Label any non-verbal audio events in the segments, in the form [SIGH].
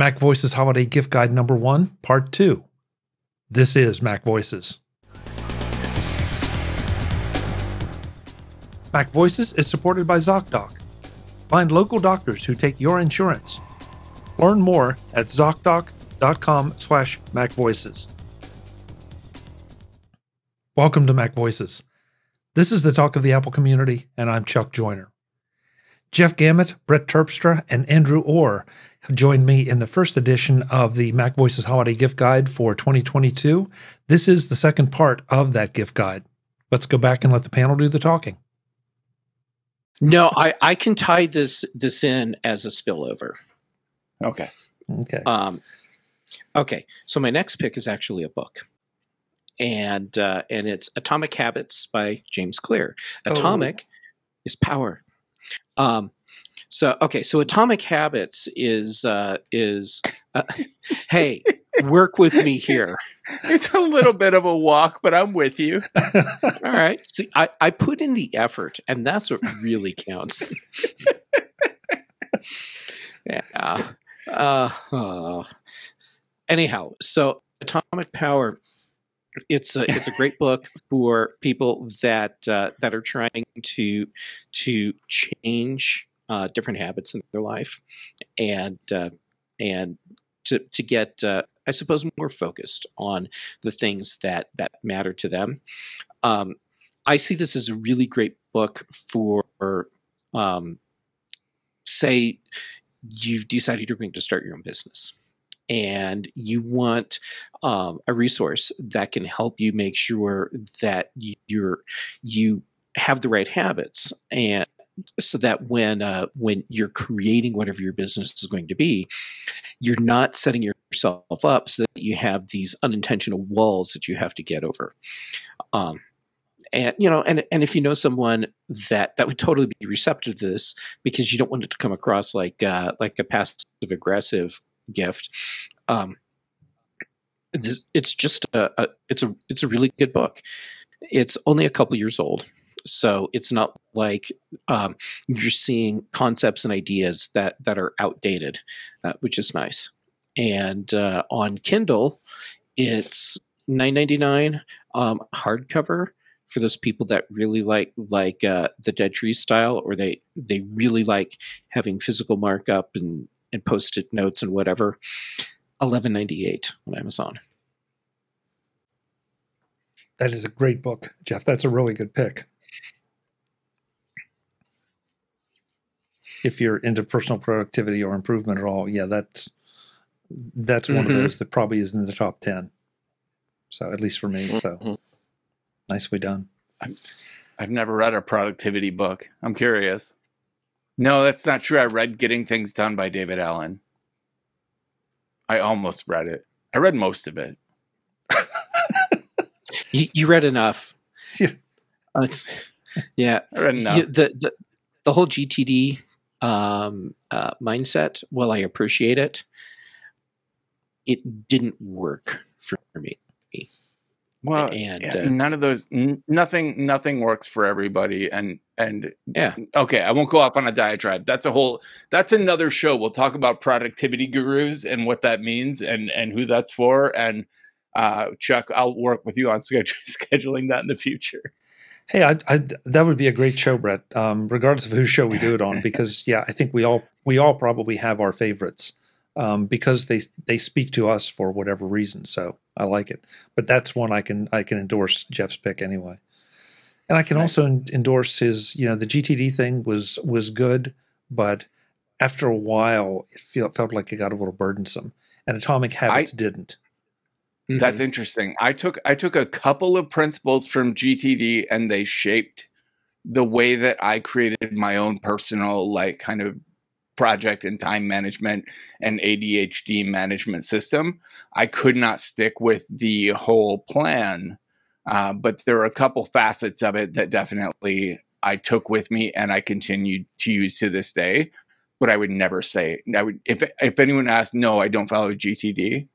Mac Voices Holiday Gift Guide number one, part two. This is Mac Voices. Mac Voices is supported by ZocDoc. Find local doctors who take your insurance. Learn more at ZocDoc.com slash MacVoices. Welcome to Mac Voices. This is the talk of the Apple community, and I'm Chuck Joiner. Jeff Gamet, Brett Terpstra, and Andrew Orr have joined me in the first edition of the Mac Voices Holiday Gift Guide for 2022. This is the second part of that gift guide. Let's go back and let the panel do the talking. No, I, I can tie this this in as a spillover. Okay. Okay. Um, okay. So my next pick is actually a book, and uh, and it's Atomic Habits by James Clear. Oh. Atomic is power. Um, so okay, so Atomic Habits is uh, is uh, [LAUGHS] hey, work with me here. It's a little bit of a walk, but I'm with you. [LAUGHS] All right. See, I, I put in the effort, and that's what really counts. [LAUGHS] yeah. Uh, uh, anyhow, so Atomic Power. It's a it's a great book for people that uh, that are trying to to change uh, different habits in their life, and uh, and to to get uh, I suppose more focused on the things that that matter to them. Um, I see this as a really great book for, um, say, you've decided you're going to start your own business and you want um, a resource that can help you make sure that you're you have the right habits and so that when uh, when you're creating whatever your business is going to be, you're not setting yourself up so that you have these unintentional walls that you have to get over. Um, and you know, and and if you know someone that that would totally be receptive to this, because you don't want it to come across like uh, like a passive aggressive gift. Um, it's, just a, a it's a it's a really good book. It's only a couple years old, so it's not like um, you're seeing concepts and ideas that that are outdated, uh, which is nice. And uh, on Kindle, it's nine ninety nine um, hardcover for those people that really like like uh, the Dead Tree style, or they they really like having physical markup and and post it notes and whatever. Eleven ninety eight on Amazon. That is a great book, Jeff. That's a really good pick. If you're into personal productivity or improvement at all, yeah, that's that's one Mhm. of those that probably is in the top ten. So at least for me. So Mhm. nicely done. I've never read a productivity book. I'm curious. No, that's not true. I read Getting Things Done by David Allen. I almost read it. I read most of it. [LAUGHS] You, you read enough. Yeah. Uh, yeah, I read enough. you- the, the the whole GTD um, uh, mindset. While I appreciate it, it didn't work for me. well, and, yeah, uh, none of those. N- nothing. Nothing works for everybody. And and Yeah, okay, I won't go up on a diatribe. That's a whole. That's another show. We'll talk about productivity gurus and what that means and and who that's for. And uh, Chuck, I'll work with you on [LAUGHS] schedule, scheduling that in the future. Hey, I, I, that would be a great show, Brett. Um, regardless of whose show we do it on, [LAUGHS] because yeah, I think we all we all probably have our favorites um, because they they speak to us for whatever reason. So I like it. But that's one I can I can endorse Jeff's pick anyway, and I can Nice. also en- endorse his. You know, the GTD thing was was good, but after a while, it feel, felt like it got a little burdensome, and Atomic Habits didn't. That's Mhm. interesting. I took I took a couple of principles from GTD and they shaped the way that I created my own personal like kind of project and time management and ADHD management system. I could not stick with the whole plan, uh, but there are a couple facets of it that definitely I took with me and I continued to use to this day. But I would never say I would if if anyone asked, no, I don't follow GTD.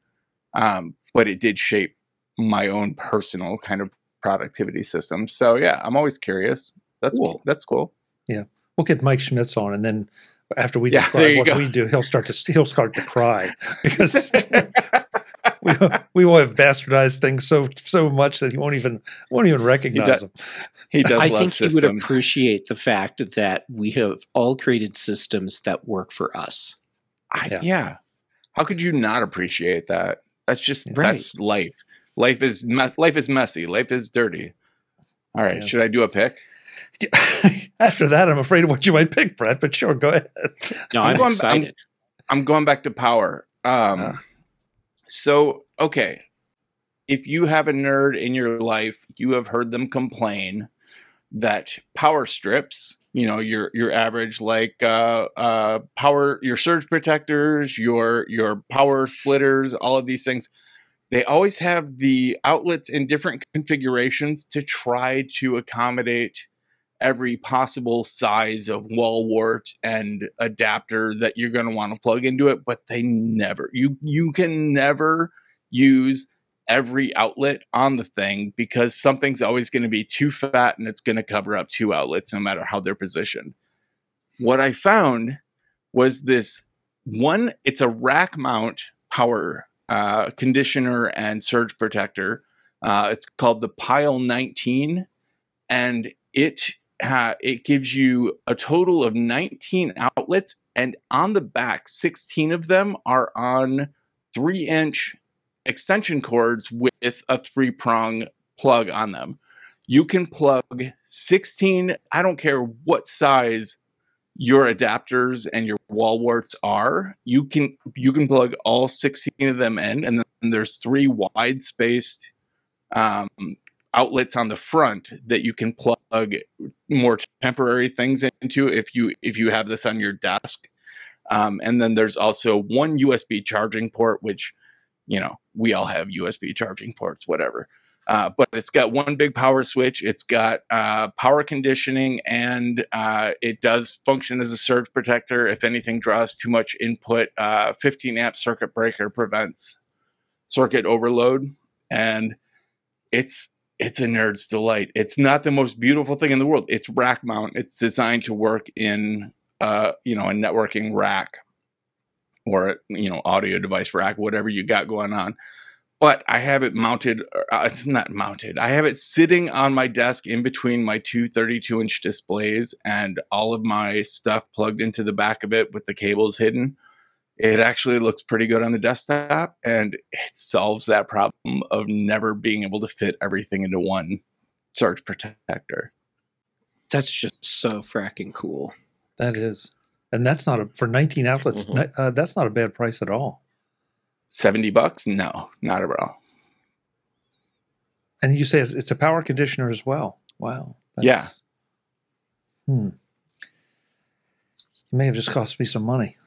Um, but it did shape my own personal kind of productivity system. So yeah, I'm always curious. That's Cool. that's cool. Yeah, we'll get Mike Schmitz on, and then after we Yeah, [LAUGHS] describe what go. we do, he'll start to he'll start to cry because [LAUGHS] [LAUGHS] we, we will have bastardized things so so much that he won't even won't even recognize does- them. He does I love think systems. he would appreciate the fact that we have all created systems that work for us. I- Yeah. yeah. How could you not appreciate that? That's just Right. that's life. Life is me- life is messy. Life is dirty. All right, Yeah. should I do a pick? [LAUGHS] After that, I'm afraid of what you might pick, Brett. But sure, go ahead. No, I'm I'm, going- I'm- excited. I'm going back to power. Um, Ah. So okay, if you have a nerd in your life, you have heard them complain that power strips, you know, your your average like uh, uh, power, your surge protectors, your your power splitters, all of these things, they always have the outlets in different configurations to try to accommodate every possible size of wall wart and adapter that you're going to want to plug into it but they never you you can never use every outlet on the thing because something's always going to be too fat and it's going to cover up two outlets no matter how they're positioned. What i found was this one it's a rack mount power uh, conditioner and surge protector uh, it's called the Pyle 19 and it it gives you a total of 19 outlets and on the back 16 of them are on three inch extension cords with a three prong plug on them. You can plug 16 i don't care what size your adapters and your wall warts are you can you can plug all 16 of them in and then there's three wide spaced um, outlets on the front that you can plug more temporary things into if you if you have this on your desk. Um, and then there's also one usb charging port which you know we all have usb charging ports whatever. Uh, but it's got one big power switch. It's got uh, power conditioning and uh, it does function as a surge protector. If anything draws too much input uh, 15 amp circuit breaker prevents circuit overload. And it's it's a nerd's delight. It's not the most beautiful thing in the world. It's rack mount. It's designed to work in uh, you know, a networking rack or you know, audio device rack, whatever you got going on. But I have it mounted. Uh, it's not mounted. I have it sitting on my desk in between my two 32 inch displays and all of my stuff plugged into the back of it with the cables hidden it actually looks pretty good on the desktop and it solves that problem of never being able to fit everything into one surge protector. That's just so fracking cool. That is, and that's not a for 19 outlets. Mhm. Uh, that's not a bad price at all. 70 bucks? No, not at all. And you say it's it's a power conditioner as well. Wow. Yeah. Hmm. It may have just cost me some money.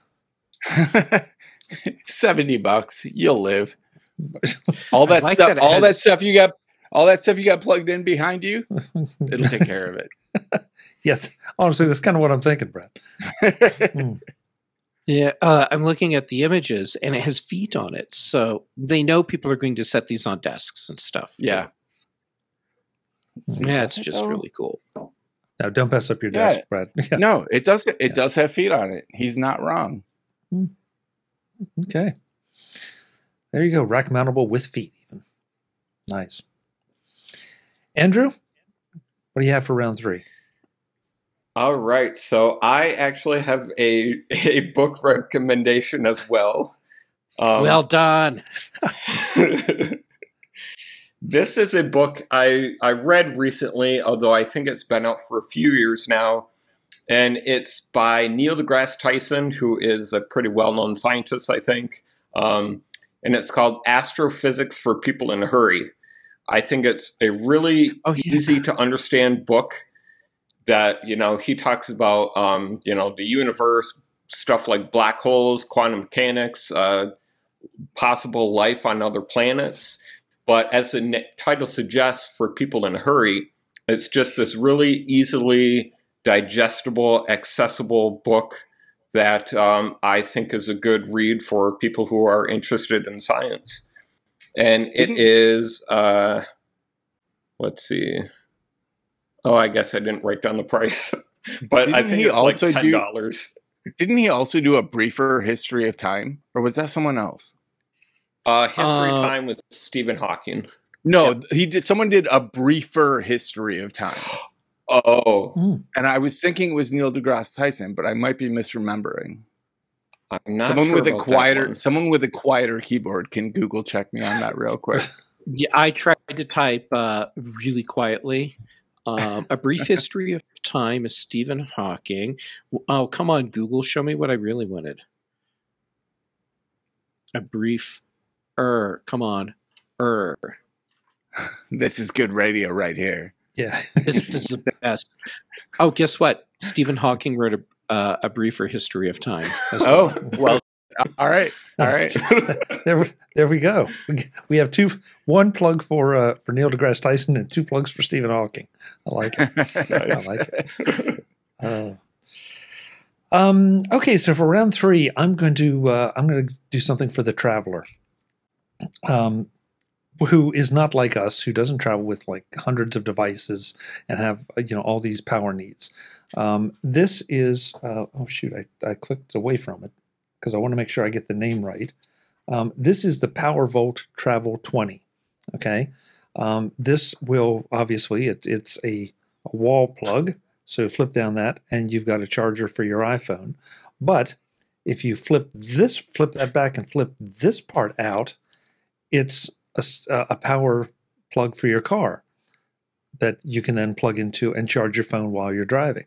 [LAUGHS] 70 bucks, you'll live. [LAUGHS] All that like stuff that it all that stuff you got all that stuff you got plugged in behind you, [LAUGHS] it'll take care of it. yes. Honestly, that's kind of what I'm thinking, Brett. it. Yeah, uh, I'm looking at the images and it has feet on it. So they know people are going to set these on desks and stuff. too. yeah. Yeah, it's just really cool. Now, don't mess up your Yeah. desk, Brett. Yeah. No, it does it Yeah. does have feet on it. He's not wrong. Okay. There you go. Rack mountable with feet, even. Nice. Andrew, what do you have for round three? All right, so I actually have a a book recommendation as well. Um, well done. [LAUGHS] this is a book I I read recently, although I think it's been out for a few years now, and it's by Neil deGrasse Tyson, who is a pretty well known scientist, I think. Um, and it's called Astrophysics for People in a Hurry. I think it's a really Oh, yeah. easy to understand book that you know he talks about um, you know the universe stuff like black holes quantum mechanics uh, possible life on other planets but as the title suggests for people in a hurry it's just this really easily digestible accessible book that um, i think is a good read for people who are interested in science and it is, uh, let's see Oh, I guess I didn't write down the price, [LAUGHS] but I Didn't think he it's also like ten do- dollars. Didn't he also do a briefer history of time, or was that someone else? Uh, History Uh, Time with Stephen Hawking. No, he did. Someone did a briefer history of time, [GASPS] [GASPS] Oh, and I was thinking it was Neil deGrasse Tyson, but I might be misremembering. I'm not someone sure with a about that quieter, someone with a quieter keyboard can Google check me on that real quick. [LAUGHS] Yeah, I tried to type uh, really quietly. Um, a brief [LAUGHS] history of time is Stephen Hawking. Oh, come on, Google, show me what I really wanted. A brief, er, come on, er. [LAUGHS] this is good radio right here. Yeah. [LAUGHS] [LAUGHS] This is the best. Oh, guess what? Stephen Hawking wrote a uh, a briefer history of time. Oh well, all right, all [LAUGHS] right. there, we- there we go. We, have two, one plug for uh, for Neil deGrasse Tyson and two plugs for Stephen Hawking. I like it. I like it. Uh, um, okay, so for round three, I'm going to uh, I'm going to do something for the traveler, um, who is not like us, who doesn't travel with like hundreds of devices and have uh, you know all these power needs. Um, this is uh, oh shoot, I, I clicked away from it because I want to make sure I get the name right. Um, this is the Power Volt Travel 20. Okay, um, this will obviously it, it's a, a wall plug. So flip down that, and you've got a charger for your iPhone. But if you flip this, flip that back, and flip this part out, it's a, s- a power plug for your car that you can then plug into and charge your phone while you're driving.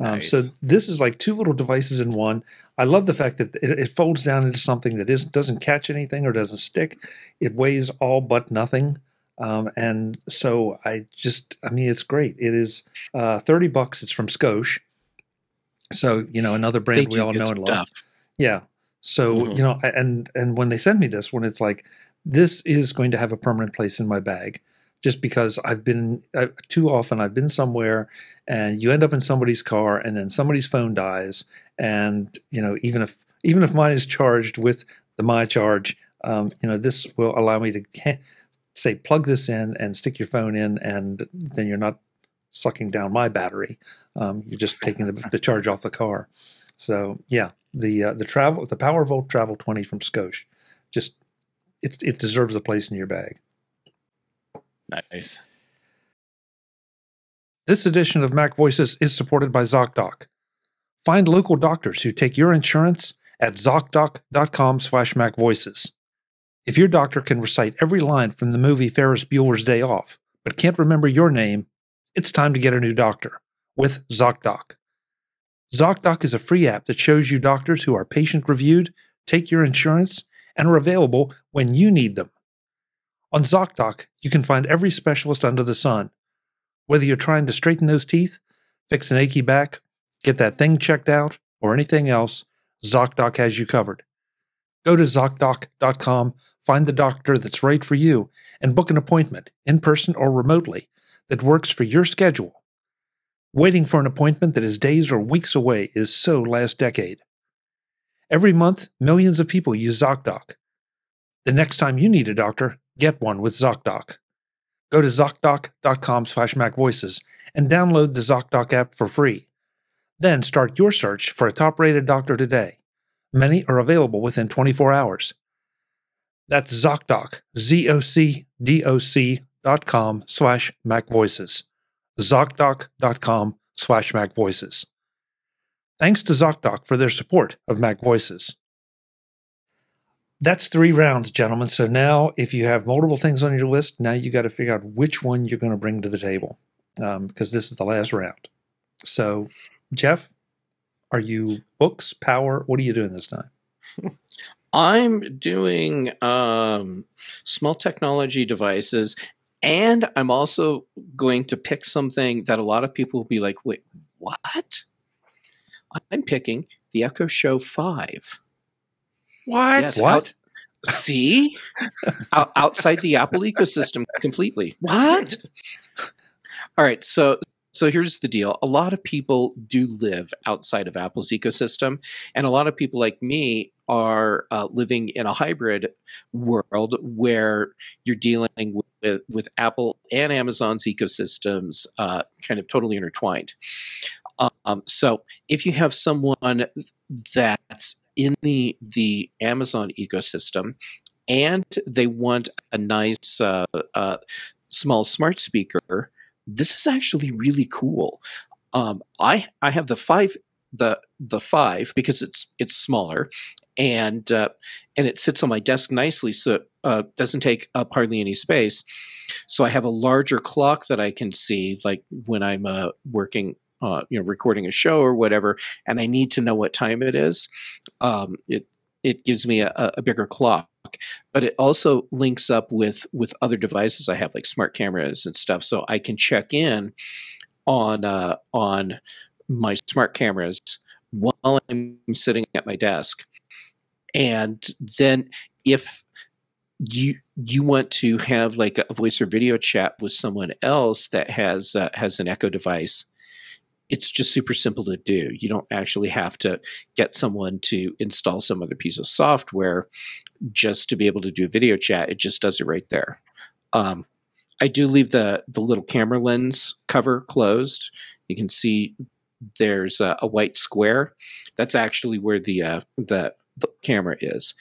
Um, so this is like two little devices in one. I love the fact that it, it folds down into something that isn't doesn't catch anything or doesn't stick. It weighs all but nothing, um, and so I just I mean it's great. It is uh, thirty bucks. It's from Scosche, so you know another brand we all know and love. Yeah. So Mhm. you know, and and when they send me this, when it's like this is going to have a permanent place in my bag, just because I've been uh, too often I've been somewhere and you end up in somebody's car and then somebody's phone dies, and you know even if even if mine is charged with the my charge, um, you know this will allow me to say plug this in and stick your phone in, and then you're not sucking down my battery. Um, you're just taking the, [LAUGHS] the charge off the car. So yeah, the uh, the travel the Power Volt Travel 20 from Scosche, just it it deserves a place in your bag. nice. This edition of Mac Voices is supported by ZocDoc. Find local doctors who take your insurance at ZocDoc.com slash MacVoices. If your doctor can recite every line from the movie Ferris Bueller's Day Off, but can't remember your name, it's time to get a new doctor with ZocDoc. ZocDoc is a free app that shows you doctors who are patient reviewed, take your insurance, and are available when you need them. On ZocDoc, you can find every specialist under the sun. Whether you're trying to straighten those teeth, fix an achy back, get that thing checked out, or anything else, ZocDoc has you covered. Go to ZocDoc.com, find the doctor that's right for you, and book an appointment, in person or remotely, that works for your schedule. Waiting for an appointment that is days or weeks away is so last decade. Every month, millions of people use ZocDoc. The next time you need a doctor, get one with ZocDoc. Go to ZocDoc.com slash MacVoices and download the ZocDoc app for free. Then start your search for a top rated doctor today. Many are available within 24 hours. That's ZocDoc, Z O C D O C dot com slash MacVoices. ZocDoc.com slash MacVoices. Thanks to ZocDoc for their support of Mac Voices. That's three rounds, gentlemen. So now, if you have multiple things on your list, now you got to figure out which one you're going to bring to the table um, because this is the last round. So, Jeff, are you books, power? What are you doing this time? [LAUGHS] I'm doing um, small technology devices, and I'm also going to pick something that a lot of people will be like, wait, what? I'm picking the Echo Show 5. What? Yes, What? out- see? Out- outside the Apple ecosystem [LAUGHS] completely. What? [LAUGHS] All right, so so here's the deal. A lot of people do live outside of Apple's ecosystem, and a lot of people like me are uh, living in a hybrid world where you're dealing with, with Apple and Amazon's ecosystems uh, kind of totally intertwined. Um, so if you have someone that's in the the Amazon ecosystem and they want a nice uh, uh, small smart speaker, this is actually really cool. Um, I I have the five the the five because it's it's smaller and uh, and it sits on my desk nicely so it uh, doesn't take up hardly any space so i have a larger clock that i can see like when i'm uh, working uh, you know recording a show or whatever and i need to know what time it is um, it it gives me a, a bigger clock but it also links up with with other devices i have like smart cameras and stuff so i can check in on uh, on my smart cameras while I'm sitting at my desk. And then if you you want to have like a voice or video chat with someone else that has uh, has an Echo device, it's just super simple to do. You don't actually have to get someone to install some other piece of software just to be able to do a video chat. It just does it right there. Um, I do leave the the little camera lens cover closed. You can see there's a, a white square. That's actually where the, uh, the the camera is.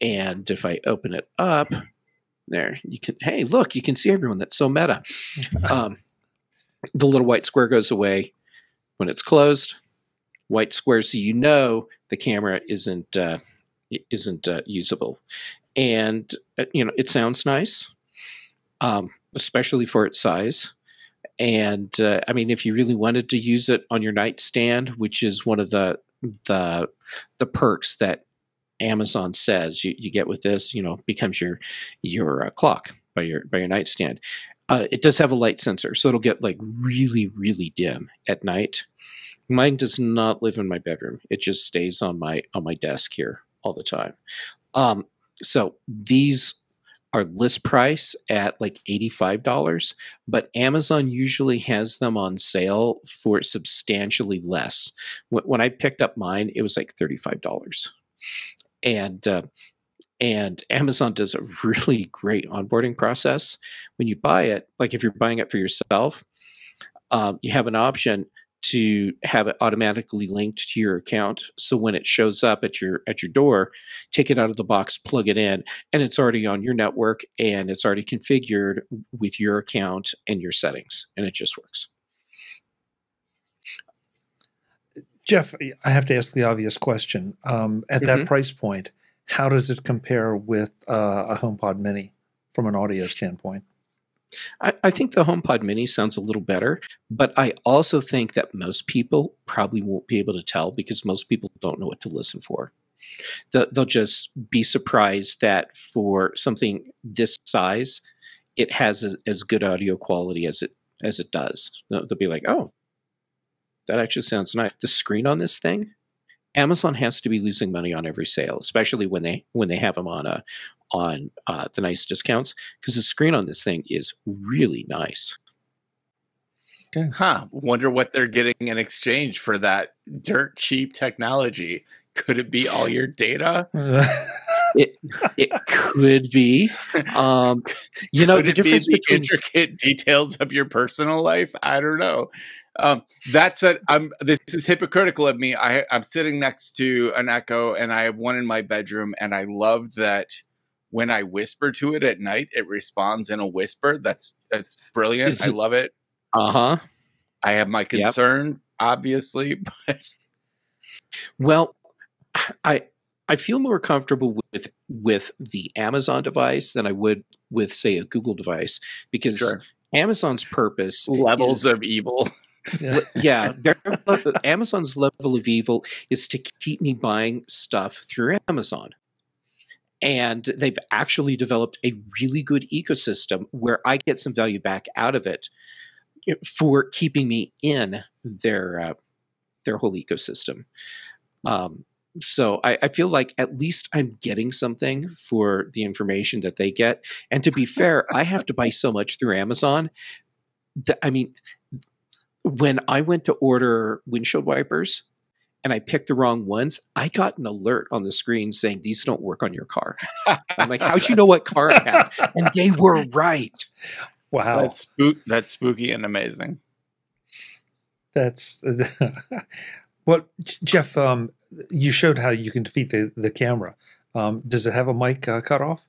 And if I open it up, there you can. Hey, look, you can see everyone. That's so meta. [LAUGHS] Um, the little white square goes away when it's closed. White square, so you know the camera isn't uh, isn't uh, usable, and uh, you know it sounds nice, um, especially for its size. And uh, I mean, if you really wanted to use it on your nightstand, which is one of the the the perks that Amazon says you, you get with this, you know, becomes your your uh, clock by your by your nightstand. Uh, it does have a light sensor, so it'll get like really really dim at night. Mine does not live in my bedroom; it just stays on my on my desk here all the time. Um, so these are list price at like $85, but Amazon usually has them on sale for substantially less. When I picked up mine, it was like $35. And uh, and Amazon does a really great onboarding process. When you buy it, like if you're buying it for yourself, um, you have an option to have it automatically linked to your account so when it shows up at your at your door take it out of the box plug it in and it's already on your network and it's already configured with your account and your settings and it just works jeff i have to ask the obvious question um, at that mm-hmm. price point how does it compare with uh, a homepod mini from an audio standpoint I, I, think the HomePod Mini sounds a little better, but I also think that most people probably won't be able to tell because most people don't know what to listen for. The, they'll just be surprised that for something this size, it has as, as good audio quality as it as it does. They'll, they'll be like, "Oh, that actually sounds nice." The screen on this thing, Amazon has to be losing money on every sale, especially when they when they have them on a on uh, the nice discounts because the screen on this thing is really nice. Okay. Huh. Wonder what they're getting in exchange for that dirt cheap technology. Could it be all your data? [LAUGHS] [LAUGHS] it it could be. Um, you know, the difference the between intricate details of your personal life. I don't know. Um, that said, I'm this is hypocritical of me. I I'm sitting next to an Echo, and I have one in my bedroom, and I love that when I whisper to it at night, it responds in a whisper. That's that's brilliant. It, I love it. Uh huh. I have my concerns, yep. obviously, [LAUGHS] but well, I I feel more comfortable with with the Amazon device than I would with say a Google device because sure. Amazon's purpose levels is, of evil. [LAUGHS] yeah, Amazon's level of evil is to keep me buying stuff through Amazon. And they've actually developed a really good ecosystem where I get some value back out of it for keeping me in their uh, their whole ecosystem. Um, so I, I, feel like at least I'm getting something for the information that they get. And to be fair, I have to buy so much through Amazon. That, I mean, when I went to order windshield wipers, and I picked the wrong ones, I got an alert on the screen saying these don't work on your car. I'm like, how'd you know what car I have? And they were right. Wow. That's spook that's spooky and amazing. That's [LAUGHS] what Jeff. Um, you showed how you can defeat the the camera. Um, does it have a mic uh, cutoff?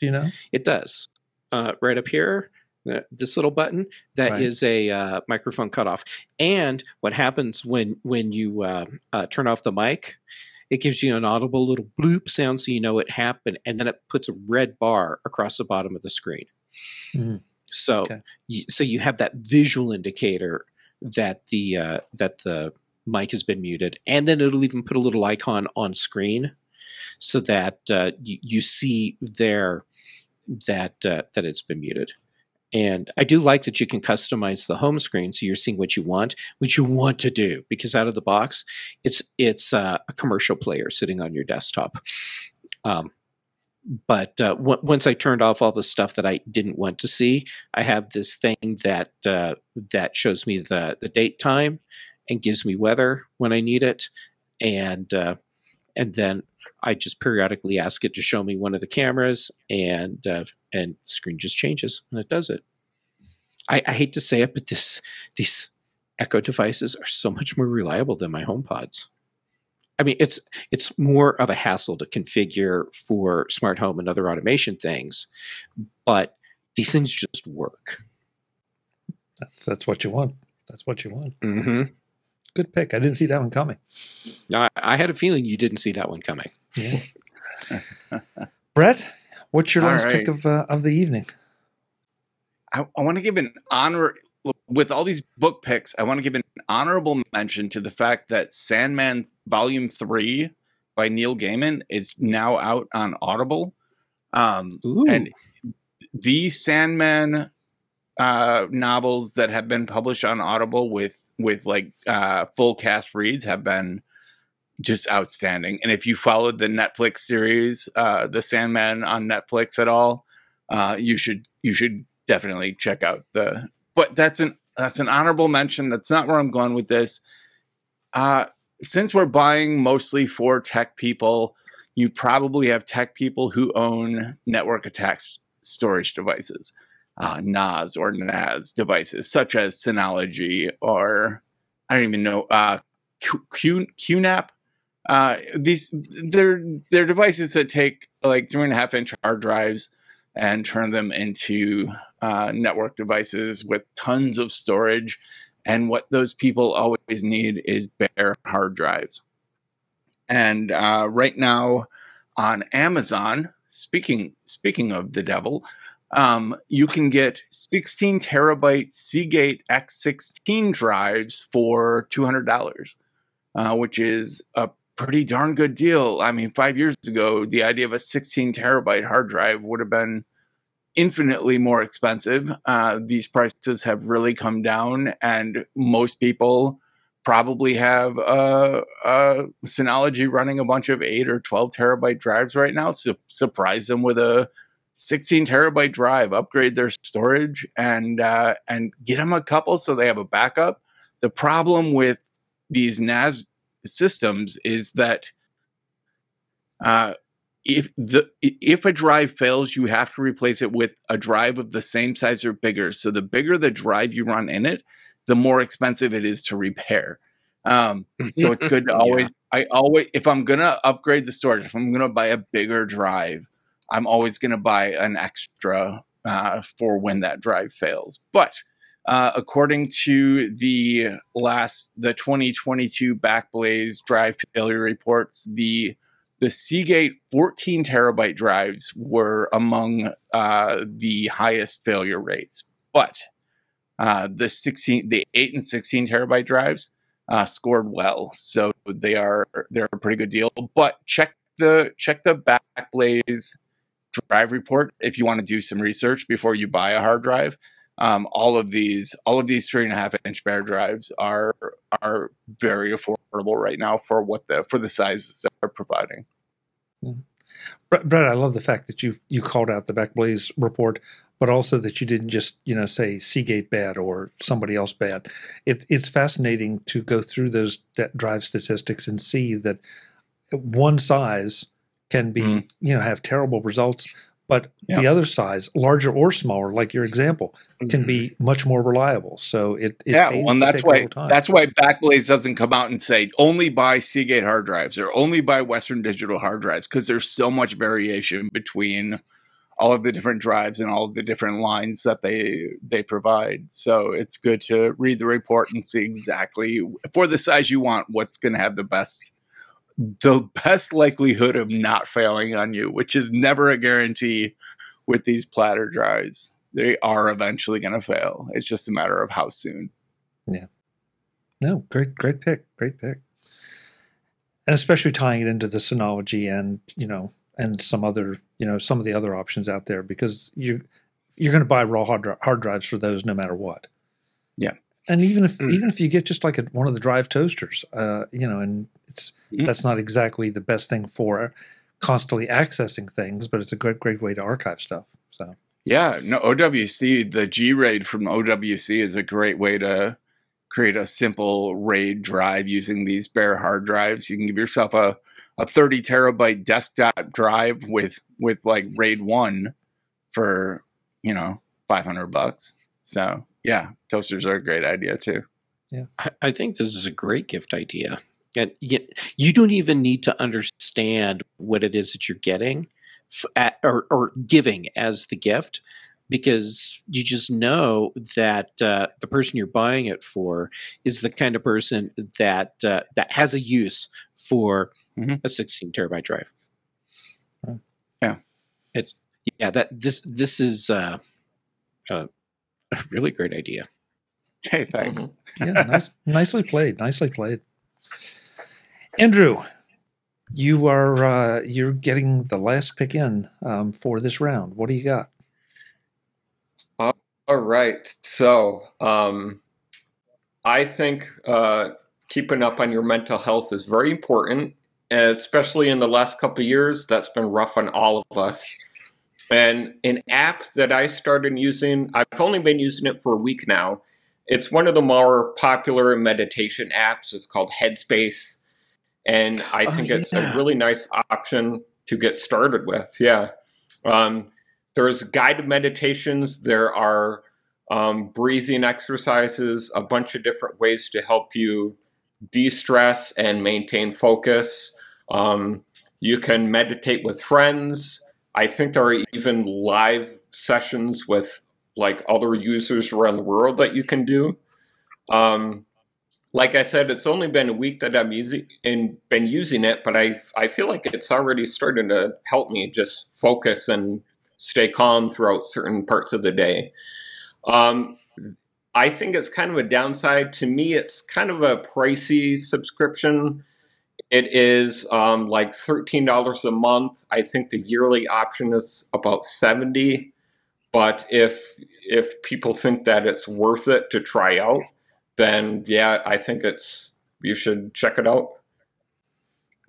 Do you know? It does. Uh, right up here, uh, this little button that Right. is a uh, microphone cutoff. And what happens when when you uh, uh, turn off the mic? It gives you an audible little bloop sound, so you know it happened, and then it puts a red bar across the bottom of the screen. Mhm. So, Okay. you, so you have that visual indicator that the uh, that the mic has been muted, and then it'll even put a little icon on screen so that uh, you, you see there that uh, that it's been muted. And I do like that you can customize the home screen so you're seeing what you want, what you want to do, because out of the box, it's it's uh, a commercial player sitting on your desktop. Um, but uh, w- once I turned off all the stuff that I didn't want to see, I have this thing that uh, that shows me the the date time and gives me weather when I need it, and uh, and then I just periodically ask it to show me one of the cameras, and uh, and screen just changes and it does it. I, I hate to say it, but this these Echo devices are so much more reliable than my HomePods. I mean, it's it's more of a hassle to configure for smart home and other automation things, but these things just work. That's that's what you want. That's what you want. Mm-hmm. Good pick. I didn't see that one coming. I, I had a feeling you didn't see that one coming. Yeah. [LAUGHS] Brett, what's your All last pick of uh, of the evening? I, I want to give an honor with all these book picks. I want to give an honorable mention to the fact that Sandman Volume Three by Neil Gaiman is now out on Audible. Um, and the Sandman uh, novels that have been published on Audible with with like uh, full cast reads have been just outstanding. And if you followed the Netflix series, uh, The Sandman on Netflix at all, uh, you should you should definitely check out the. But that's an that's an honorable mention. That's not where I'm going with this. Uh, since we're buying mostly for tech people, you probably have tech people who own network attached storage devices, uh, NAS or NAS devices, such as Synology or I don't even know uh, Q, QNAP. Uh, these they're they're devices that take like three and a half inch hard drives and turn them into uh, network devices with tons of storage. And what those people always need is bare hard drives. And uh, right now on Amazon, speaking speaking of the devil, um, you can get 16 terabyte Seagate X16 drives for $200, uh, which is a pretty darn good deal. I mean, five years ago, the idea of a 16 terabyte hard drive would have been infinitely more expensive. Uh, these prices have really come down, and most people probably have uh, uh, Synology running a bunch of 8 or 12 terabyte drives right now. Surprise them with a 16 terabyte drive, upgrade their storage, and uh, and get them a couple so they have a backup. The problem with these NAS systems is that uh, if the if a drive fails, you have to replace it with a drive of the same size or bigger. So the bigger the drive you run in it, the more expensive it is to repair. Um, [LAUGHS] so it's good to Yeah. always. I always, if I'm gonna upgrade the storage, if I'm gonna buy a bigger drive, I'm always gonna buy an extra uh, for when that drive fails. But uh, according to the last, the 2022 Backblaze drive failure reports, the the Seagate 14 terabyte drives were among uh, the highest failure rates, but uh, the 16, the 8 and 16 terabyte drives uh, scored well, so they are they're a pretty good deal. But check the check the Backblaze drive report if you want to do some research before you buy a hard drive. Um, all of these all of these three and a half inch bare drives are are very affordable right now for what the for the sizes that they're providing. Brett, Brett, I love the fact that you you called out the Backblaze report, but also that you didn't just you know say Seagate bad or somebody else bad. It, it's fascinating to go through those drive statistics and see that one size can be Mm. you know have terrible results, But Yeah. the other size, larger or smaller, like your example, can be much more reliable. So it, it yeah, well, and that's why that's why Backblaze doesn't come out and say only buy Seagate hard drives or only buy Western Digital hard drives because there's so much variation between all of the different drives and all of the different lines that they they provide. So it's good to read the report and see exactly for the size you want what's going to have the best the best likelihood of not failing on you, which is never a guarantee with these platter drives. They are eventually going to fail. It's just a matter of how soon. Yeah. No, great, great pick, great pick, and especially tying it into the Synology and you know and some other you know some of the other options out there because you you're going to buy raw hard, dri- hard drives for those no matter what. Yeah. And even if Mm. even if you get just like a, one of the drive toasters, uh, you know, and it's Mm. that's not exactly the best thing for constantly accessing things, but it's a great great way to archive stuff. So Yeah, no, OWC, the G RAID from OWC is a great way to create a simple RAID drive using these bare hard drives. You can give yourself a, a 30 terabyte desktop drive with with like RAID 1 for, you know, 500 bucks. So, yeah, toasters are a great idea too. I, I think this is a great gift idea. And you, you don't even need to understand what it is that you're getting f- at, or, or giving as the gift because you just know that uh, the person you're buying it for is the kind of person that uh, that has a use for Mhm. a 16 terabyte drive. Right. Yeah. it's yeah that this this is uh, a, a really great idea. Hey, thanks. Mm-hmm. yeah, nice, nicely played, nicely played. Andrew, you are uh, you're getting the last pick in um, for this round. What do you got? All right. So, um, I think uh, keeping up on your mental health is very important, especially in the last couple of years. That's been rough on all of us. And an app that I started using, I've only been using it for a week now. It's one of the more popular meditation apps. It's called Headspace. And I Oh, think it's a really nice option to get started with. Yeah. Um, there's guided meditations, there are um, breathing exercises, a bunch of different ways to help you de stress and maintain focus. Um, you can meditate with friends. I think there are even live sessions with like other users around the world that you can do. Um, like I said, it's only been a week that I'm using and been using it, but I I feel like it's already starting to help me just focus and stay calm throughout certain parts of the day. Um, I think it's kind of a downside to me. It's kind of a pricey subscription. It is um, like thirteen dollars a month. I think the yearly option is about seventy. But if if people think that it's worth it to try out, then yeah, I think it's you should check it out.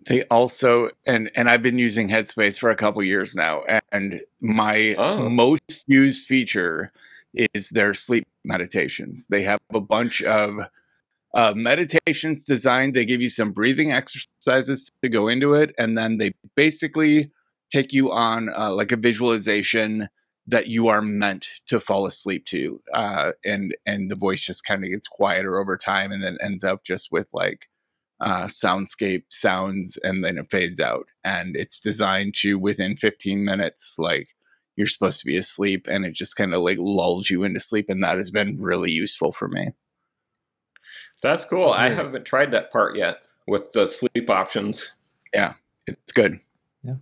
They also and and I've been using Headspace for a couple years now, and my Oh. most used feature is their sleep meditations. They have a bunch of uh, meditations designed. They give you some breathing exercises to go into it, and then they basically take you on uh, like a visualization that you are meant to fall asleep to, uh, and and the voice just kind of gets quieter over time, and then ends up just with like uh, soundscape sounds and then it fades out and it's designed to within 15 minutes like you're supposed to be asleep and it just kind of like lulls you into sleep and that has been really useful for me That's cool. I haven't tried that part yet with the sleep options. Yeah, it's good Yeah.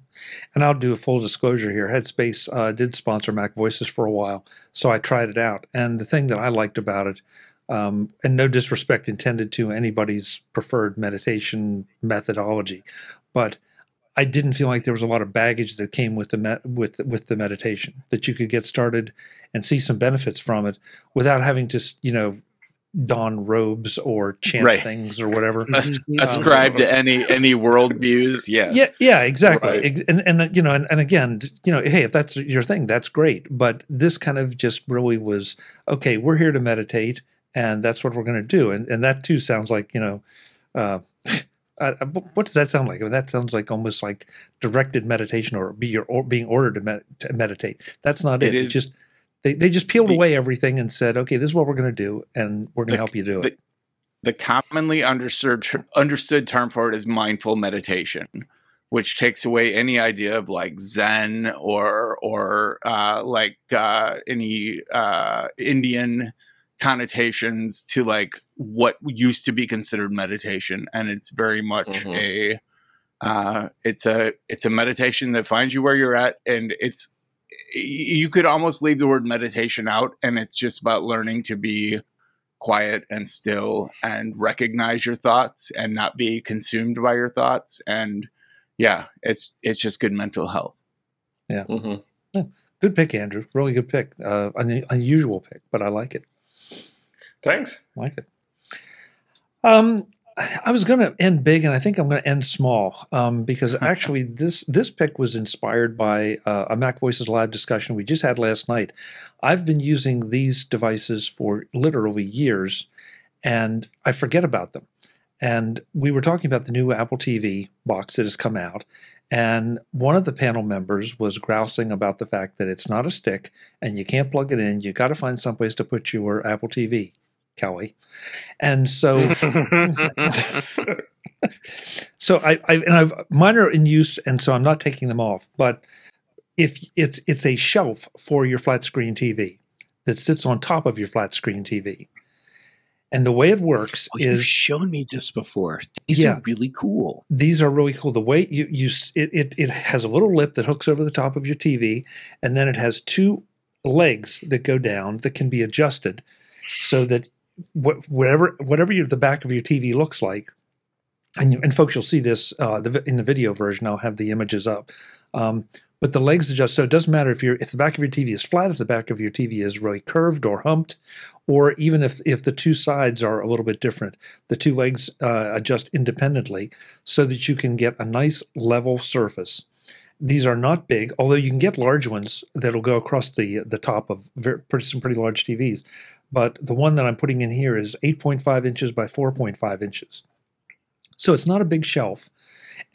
And I'll do a full disclosure here. Headspace uh, did sponsor Mac Voices for a while, so I tried it out. And the thing that I liked about it, um, and no disrespect intended to anybody's preferred meditation methodology, but I didn't feel like there was a lot of baggage that came with the met, with with the meditation. That you could get started and see some benefits from it without having to, you know, don robes or chant Right. things or whatever. [LAUGHS] As- Mhm. ascribe to any any world views yes Yeah, yeah, exactly. Right. And and you know, and, and again, you know, hey, if that's your thing, that's great. But this kind of just really was okay. We're here to meditate, and that's what we're going to do. And and that too sounds like you know, uh, [LAUGHS] what does that sound like? I mean, that sounds like almost like directed meditation or be your or being ordered to, med- to meditate. That's not it. It It's just they, they just peeled The- away everything and said, okay, this is what we're going to do, and we're going to help you do the- it. the commonly understood understood term for it is mindful meditation, which takes away any idea of like Zen or or uh, like uh, any uh, Indian connotations to like what used to be considered meditation, and it's very much Mhm. a uh, it's a it's a meditation that finds you where you're at, and it's you could almost leave the word meditation out, and it's just about learning to be quiet and still and recognize your thoughts and not be consumed by your thoughts and yeah it's it's just good mental health yeah, mm-hmm. Good pick, Andrew. Really good pick. Uh, un- unusual pick, but I like it. Thanks. like it. Um, I was going to end big, and I think I'm going to end small um, because [LAUGHS] actually this this pick was inspired by uh, a Mac Voices live discussion we just had last night. I've been using these devices for literally years, and I forget about them. And we were talking about the new Apple TV box that has come out, and one of the panel members was grousing about the fact that it's not a stick and you can't plug it in. You got to find some someplace to put your Apple TV, Kelly. And so [LAUGHS] [LAUGHS] so I, I and I've mine are in use, and so I'm not taking them off. But if it's it's a shelf for your flat screen TV that sits on top of your flat screen TV, and the way it works Oh, you've is shown me this before. These Yeah. are really cool. these are really cool. The way you you it, it it has a little lip that hooks over the top of your TV, and then it has two legs that go down that can be adjusted, so that what whatever whatever your, the back of your TV looks like, and you, and folks, you'll see this uh, the, in the video version. I'll have the images up. Um, but the legs adjust, so it doesn't matter if you're if the back of your TV is flat, if the back of your TV is really curved or humped, or even if if the two sides are a little bit different, the two legs uh, adjust independently so that you can get a nice level surface. These are not big, although you can get large ones that'll go across the the top of very, pretty, some pretty large TVs. But the one that I'm putting in here is 8.5 inches by 4.5 inches, so it's not a big shelf,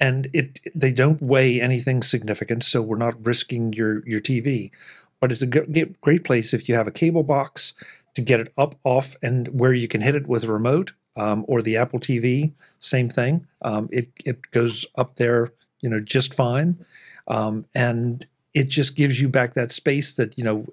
and it they don't weigh anything significant, so we're not risking your your TV. But it's a great place if you have a cable box to get it up, off, and where you can hit it with a remote um, or the Apple TV. Same thing. Um, it it goes up there, you know, just fine, um, and it just gives you back that space that you know.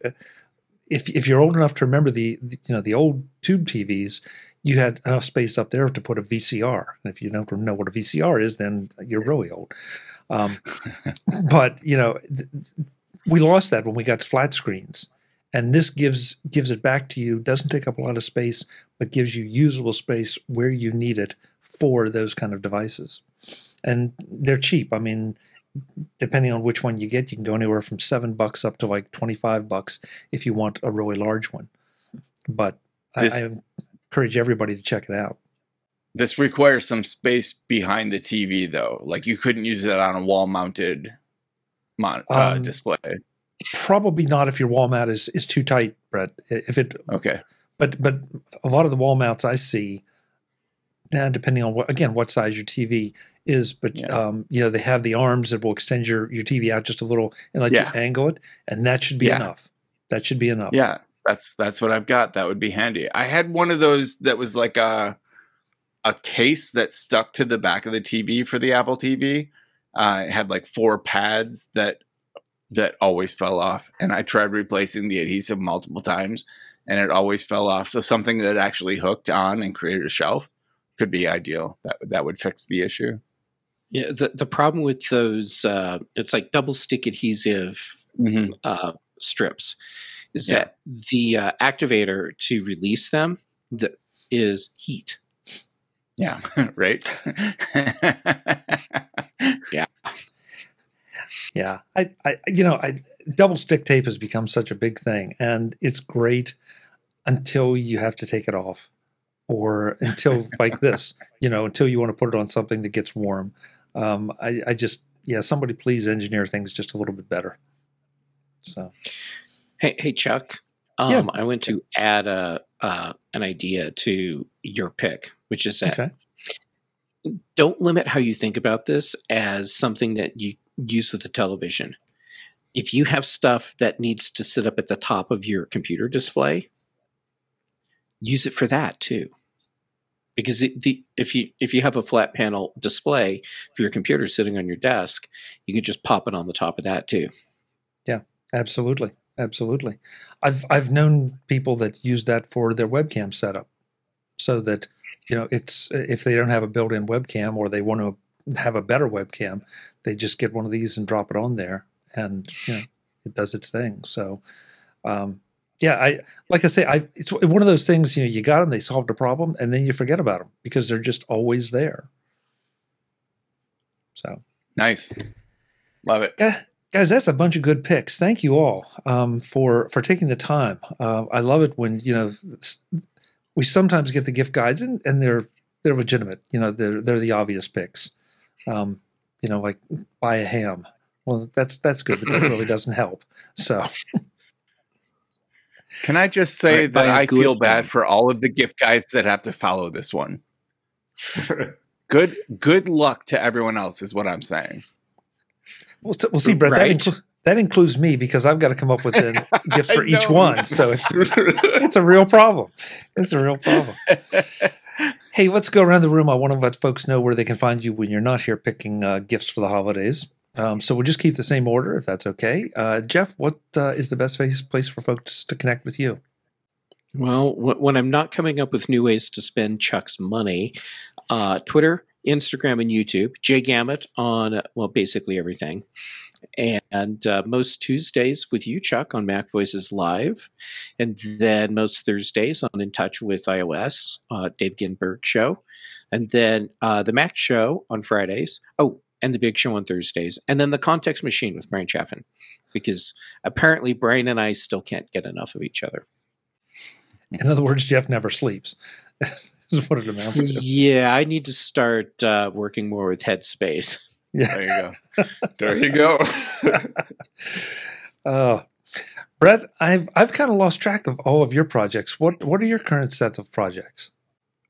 If if you're old enough to remember the, the you know the old tube TVs, you had enough space up there to put a VCR. And if you don't know what a VCR is, then you're really old. Um, but you know, th- th- we lost that when we got flat screens, and this gives gives it back to you. Doesn't take up a lot of space, but gives you usable space where you need it for those kind of devices. And they're cheap. I mean, depending on which one you get, you can go anywhere from seven bucks up to like twenty five bucks if you want a really large one. But I, This- I encourage everybody to check it out. this requires some space behind the tv though like you couldn't use it on a wall mounted mon- uh, Um, display Probably not if your wall mount is is too tight, Brett. If it okay but but a lot of the wall mounts I see now depending on what again what size your TV is, but Yeah. um, you know they have the arms that will extend your your TV out just a little and let Yeah. you angle it, and that should be Yeah. enough. That should be enough. Yeah, that's that's what I've got. That would be handy. I had one of those that was like a a case that stuck to the back of the TV for the Apple TV. Uh, it had like four pads that that always fell off, and I tried replacing the adhesive multiple times, and it always fell off. So something that actually hooked on and created a shelf could be ideal. That that would fix the issue. Yeah, the, the problem with those, uh, it's like double stick adhesive Mm-hmm. uh, strips, is Yeah. that the uh, activator to release them the, is heat. Yeah, [LAUGHS] right. [LAUGHS] Yeah, yeah. I, I, you know, I double stick tape has become such a big thing, and it's great until you have to take it off, or until [LAUGHS] like this, you know, until you want to put it on something that gets warm. Um, I, I just, yeah, somebody please engineer things just a little bit better. So, Hey, hey, Chuck. Um, Yeah. I went to add a uh, an idea to your pick, which is that okay, don't limit how you think about this as something that you use with the television. If you have stuff that needs to sit up at the top of your computer display, use it for that too. Because it, the, if you if you have a flat panel display for your computer sitting on your desk, you can just pop it on the top of that too. Yeah, absolutely, absolutely. I've I've known people that use that for their webcam setup, so that you know it's if they don't have a built-in webcam or they want to have a better webcam, they just get one of these and drop it on there, and you know it does its thing. So, um, yeah, I like I say, I it's one of those things. You know, you got them, they solved a problem, and then you forget about them because they're just always there. So nice, love it. Yeah, guys, that's a bunch of good picks. Thank you all um, for for taking the time. Uh, I love it when you know we sometimes get the gift guides and, and they're they're legitimate. You know, they're they're the obvious picks. Um, you know, like buy a ham. Well, that's that's good, but that really doesn't help. So. [LAUGHS] Can I just say right, that I feel bad for all of the gift guys that have to follow this one? [LAUGHS] good good luck to everyone else is what I'm saying. We'll, we'll see, Brett. Right. That, inclu- that, includes me because I've got to come up with a [LAUGHS] gift for each one. So it's, [LAUGHS] it's a real problem. It's a real problem. hey, let's go around the room. I want to let folks know where they can find you when you're not here picking uh, gifts for the holidays. Um, so we'll just keep the same order if that's okay. Uh, Jeff, what uh, is the best place for folks to connect with you? Well, when I'm not coming up with new ways to spend Chuck's money, uh, Twitter, Instagram, and YouTube. Jay Gamet on well, basically everything. And uh, most Tuesdays with you, Chuck, on Mac Voices Live, and then most Thursdays on In Touch with iOS, uh, Dave Ginsburg show, and then uh, the Mac show on Fridays. Oh, and the Big Show on Thursdays, and then the Context Machine with Bryan Chaffin, because apparently Bryan and I still can't get enough of each other. In other words, Jeff never sleeps. [LAUGHS] is what it amounts to. Yeah, I need to start uh, working more with Headspace. Yeah, there you go. [LAUGHS] there you go. [LAUGHS] uh, Brett, I've I've kind of lost track of all of your projects. What what are your current sets of projects?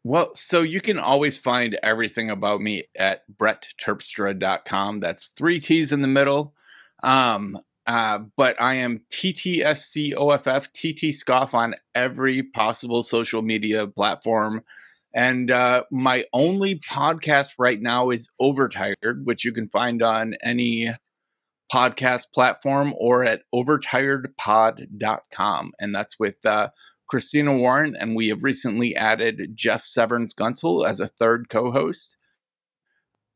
Well, so you can always find everything about me at brettterpstra.com. That's three T's in the middle. Um, uh, but I am TTSCOFF, TT Scoff on every possible social media platform. And uh, my only podcast right now is Overtired, which you can find on any podcast platform or at overtiredpod.com. And that's with uh, Christina Warren. And we have recently added Jeff Severns Guntzel as a third co host.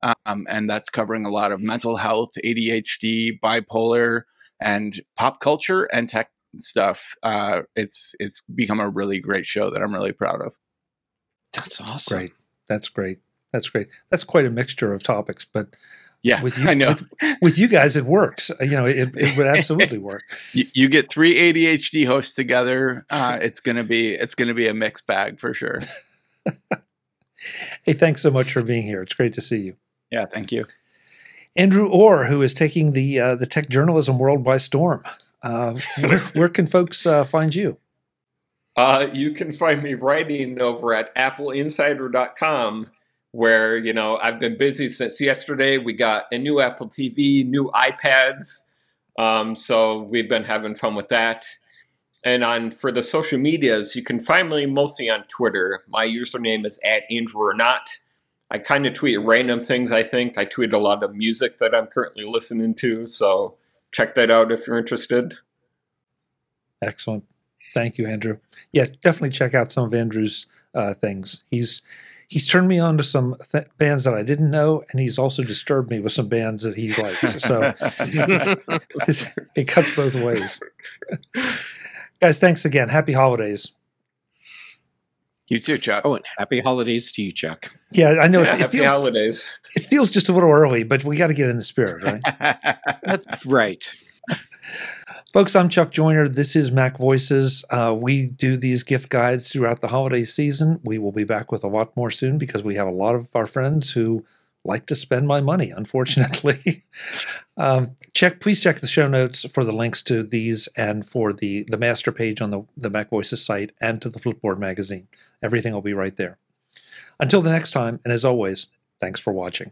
Um, and that's covering a lot of mental health, ADHD, bipolar, and pop culture and tech stuff. Uh, it's it's become a really great show that I'm really proud of. That's awesome. Great. That's great. That's great. That's quite a mixture of topics, but yeah, with you, [LAUGHS] I know. With, with you guys, it works. Uh, you know, it, it would [LAUGHS] absolutely work. you, you, get three ADHD hosts together. Uh, [LAUGHS] it's gonna be it's gonna be a mixed bag for sure. hey, thanks so much for being here. It's great to see you. Yeah, thank you. Andrew Orr, who is taking the uh, the tech journalism world by storm. Uh, where, where, can folks uh, find you? Uh, you can find me writing over at appleinsider.com where, you know, I've been busy since yesterday. We got a new Apple TV, new iPads. Um, so we've been having fun with that. And on for the social medias, you can find me mostly on Twitter. My username is at Andrew or not. I kind of tweet random things, I think. I tweet a lot of music that I'm currently listening to. So check that out if you're interested. Excellent. Thank you, Andrew. Yeah, definitely check out some of Andrew's uh, things. He's he's turned me on to some th- bands that I didn't know, and he's also disturbed me with some bands that he likes. So it's, it's, it cuts both ways. Guys, thanks again. Happy holidays. You too, Chuck. Oh, and happy holidays to you, Chuck. Yeah, I know. Yeah, it, it, happy feels, holidays. It feels just a little early, but we got to get in the spirit, right? [LAUGHS] That's right. Folks, I'm Chuck Joiner. This is Mac Voices. Uh, we do these gift guides throughout the holiday season. We will be back with a lot more soon because we have a lot of our friends who like to spend my money, [LAUGHS] unfortunately. [LAUGHS] um, check, please check the show notes for the links to these and for the, the master page on the, the Mac Voices site and to the Flipboard magazine. Everything will be right there. Until the next time, and as always, Thanks for watching.